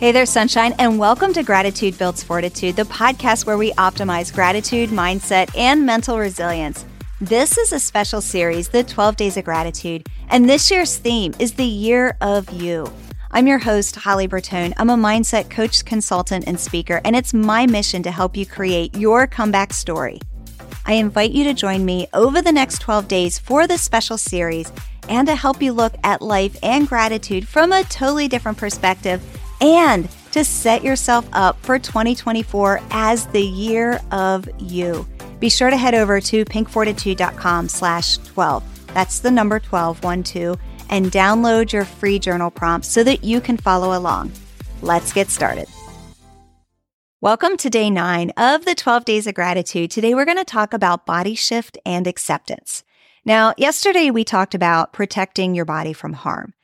Hey there, sunshine, and welcome to Gratitude Builds Fortitude, the podcast where we optimize gratitude, mindset, and mental resilience. This is a special series, the 12 Days of Gratitude, and this year's theme is the Year of You. I'm your host, Holly Bertone. I'm a mindset coach, consultant, and speaker, and it's my mission to help you create your comeback story. I invite you to join me over the next 12 days for this special series and to help you look at life and gratitude from a totally different perspective and to set yourself up for 2024 as the year of you. Be sure to head over to pinkfortitude.com slash 12. That's the number 12, 1, 2, and download your free journal prompts so that you can follow along. Let's get started. Welcome to day nine of the 12 days of gratitude. Today we're going to talk about body shift and acceptance. Now, yesterday we talked about protecting your body from harm.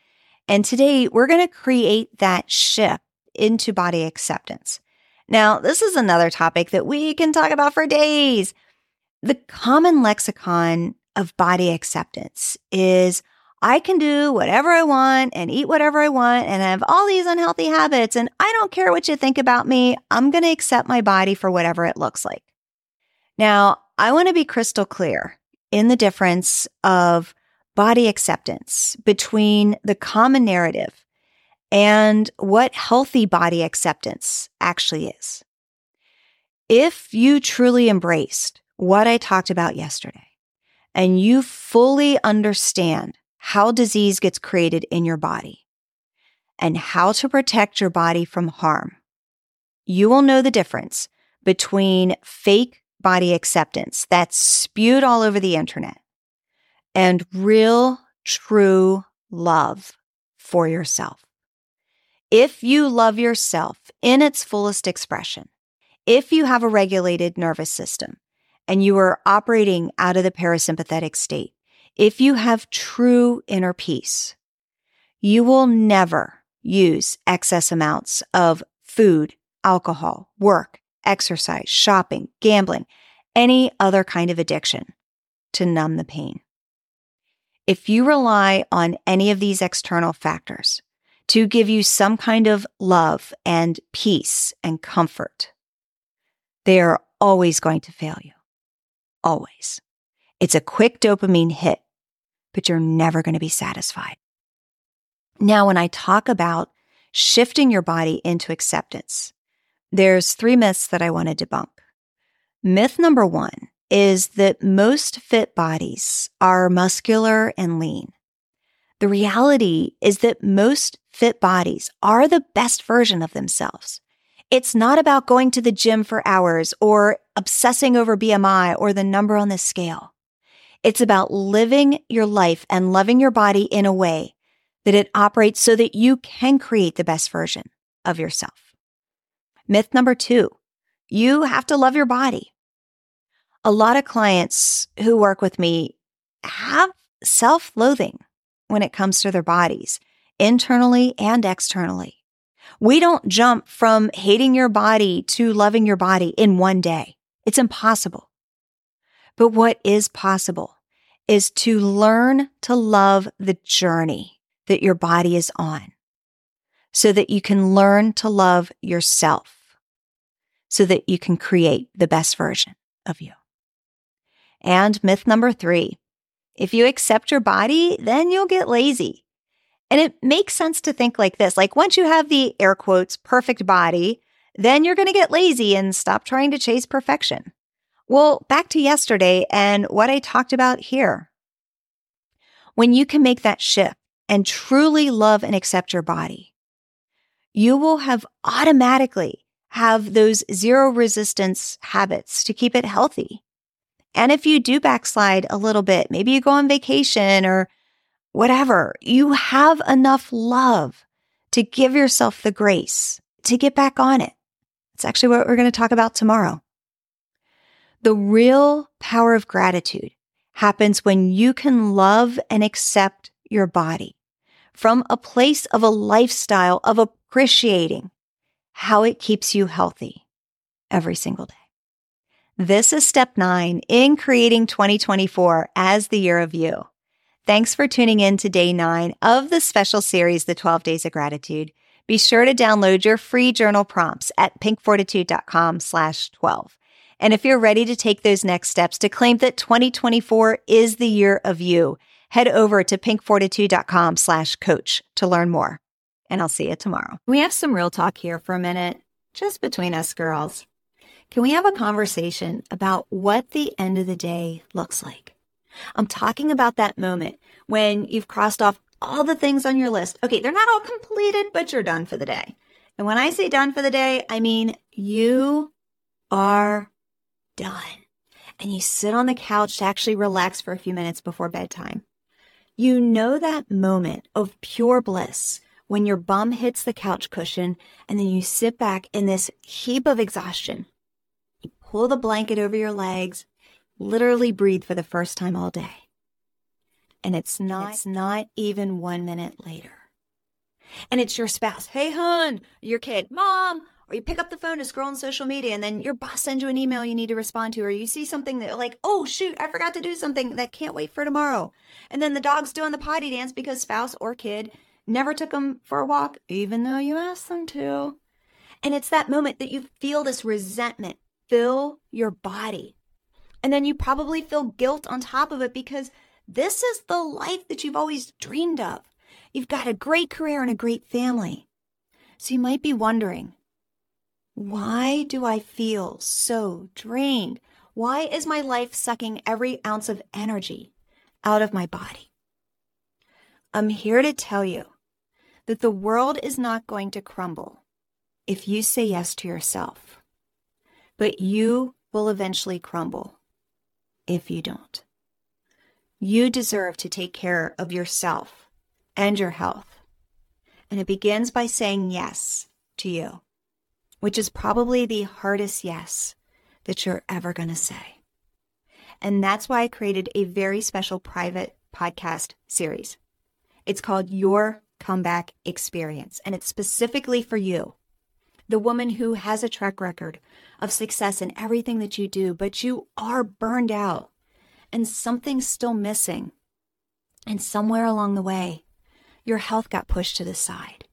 And today we're going to create that shift into body acceptance. Now, this is another topic that we can talk about for days. The common lexicon of body acceptance is I can do whatever I want and eat whatever I want and have all these unhealthy habits. And I don't care what you think about me. I'm going to accept my body for whatever it looks like. Now, I want to be crystal clear in the difference of body acceptance between the common narrative and what healthy body acceptance actually is. If you truly embraced what I talked about yesterday and you fully understand how disease gets created in your body and how to protect your body from harm, you will know the difference between fake body acceptance that's spewed all over the internet and real, true love for yourself. If you love yourself in its fullest expression, if you have a regulated nervous system and you are operating out of the parasympathetic state, if you have true inner peace, you will never use excess amounts of food, alcohol, work, exercise, shopping, gambling, any other kind of addiction to numb the pain. If you rely on any of these external factors to give you some kind of love and peace and comfort, they are always going to fail you. Always. It's a quick dopamine hit, but you're never going to be satisfied. Now, when I talk about shifting your body into acceptance, there's three myths that I want to debunk. Myth number one is that most fit bodies are muscular and lean. The reality is that most fit bodies are the best version of themselves. It's not about going to the gym for hours or obsessing over BMI or the number on the scale. It's about living your life and loving your body in a way that it operates so that you can create the best version of yourself. Myth number two, you have to love your body a lot of clients who work with me have self loathing when it comes to their bodies, internally and externally. We don't jump from hating your body to loving your body in one day. It's impossible. But what is possible is to learn to love the journey that your body is on so that you can learn to love yourself so that you can create the best version of you. And myth number three if you accept your body, then you'll get lazy. And it makes sense to think like this like, once you have the air quotes perfect body, then you're going to get lazy and stop trying to chase perfection. Well, back to yesterday and what I talked about here. When you can make that shift and truly love and accept your body, you will have automatically have those zero resistance habits to keep it healthy. And if you do backslide a little bit, maybe you go on vacation or whatever, you have enough love to give yourself the grace to get back on it. It's actually what we're going to talk about tomorrow. The real power of gratitude happens when you can love and accept your body from a place of a lifestyle of appreciating how it keeps you healthy every single day. This is step nine in creating 2024 as the year of you. Thanks for tuning in to day nine of the special series, The 12 Days of Gratitude. Be sure to download your free journal prompts at pinkfortitude.com slash 12. And if you're ready to take those next steps to claim that 2024 is the year of you, head over to pinkfortitude.com slash coach to learn more. And I'll see you tomorrow. We have some real talk here for a minute, just between us girls. Can we have a conversation about what the end of the day looks like? I'm talking about that moment when you've crossed off all the things on your list. Okay, they're not all completed, but you're done for the day. And when I say done for the day, I mean you are done. And you sit on the couch to actually relax for a few minutes before bedtime. You know that moment of pure bliss when your bum hits the couch cushion and then you sit back in this heap of exhaustion. Pull the blanket over your legs, literally breathe for the first time all day and it's not it's not even one minute later. And it's your spouse, hey hun, your kid, mom, or you pick up the phone to scroll on social media and then your boss sends you an email you need to respond to, or you see something that like, oh shoot, I forgot to do something that can't wait for tomorrow. And then the dog's doing the potty dance because spouse or kid never took them for a walk, even though you asked them to. And it's that moment that you feel this resentment fill your body. And then you probably feel guilt on top of it because this is the life that you've always dreamed of. You've got a great career and a great family. So you might be wondering, why do I feel so drained? Why is my life sucking every ounce of energy out of my body? I'm here to tell you that the world is not going to crumble if you say yes to yourself, but you will eventually crumble if you don't. You deserve to take care of yourself and your health. And it begins by saying yes to you, which is probably the hardest yes that you're ever going to say. And that's why I created a very special private podcast series. It's called Your Comeback Experience, and it's specifically for you, the woman who has a track record of success in everything that you do, but you are burned out and something's still missing. And somewhere along the way, your health got pushed to the side.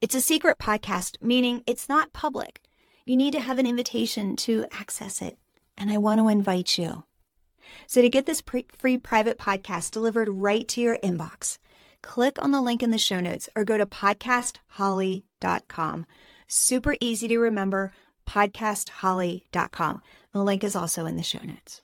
It's a secret podcast, meaning it's not public. You need to have an invitation to access it. And I want to invite you. So, to get this pre- free private podcast delivered right to your inbox, click on the link in the show notes or go to podcastholly.com. Super easy to remember, podcastholly.com. The link is also in the show notes.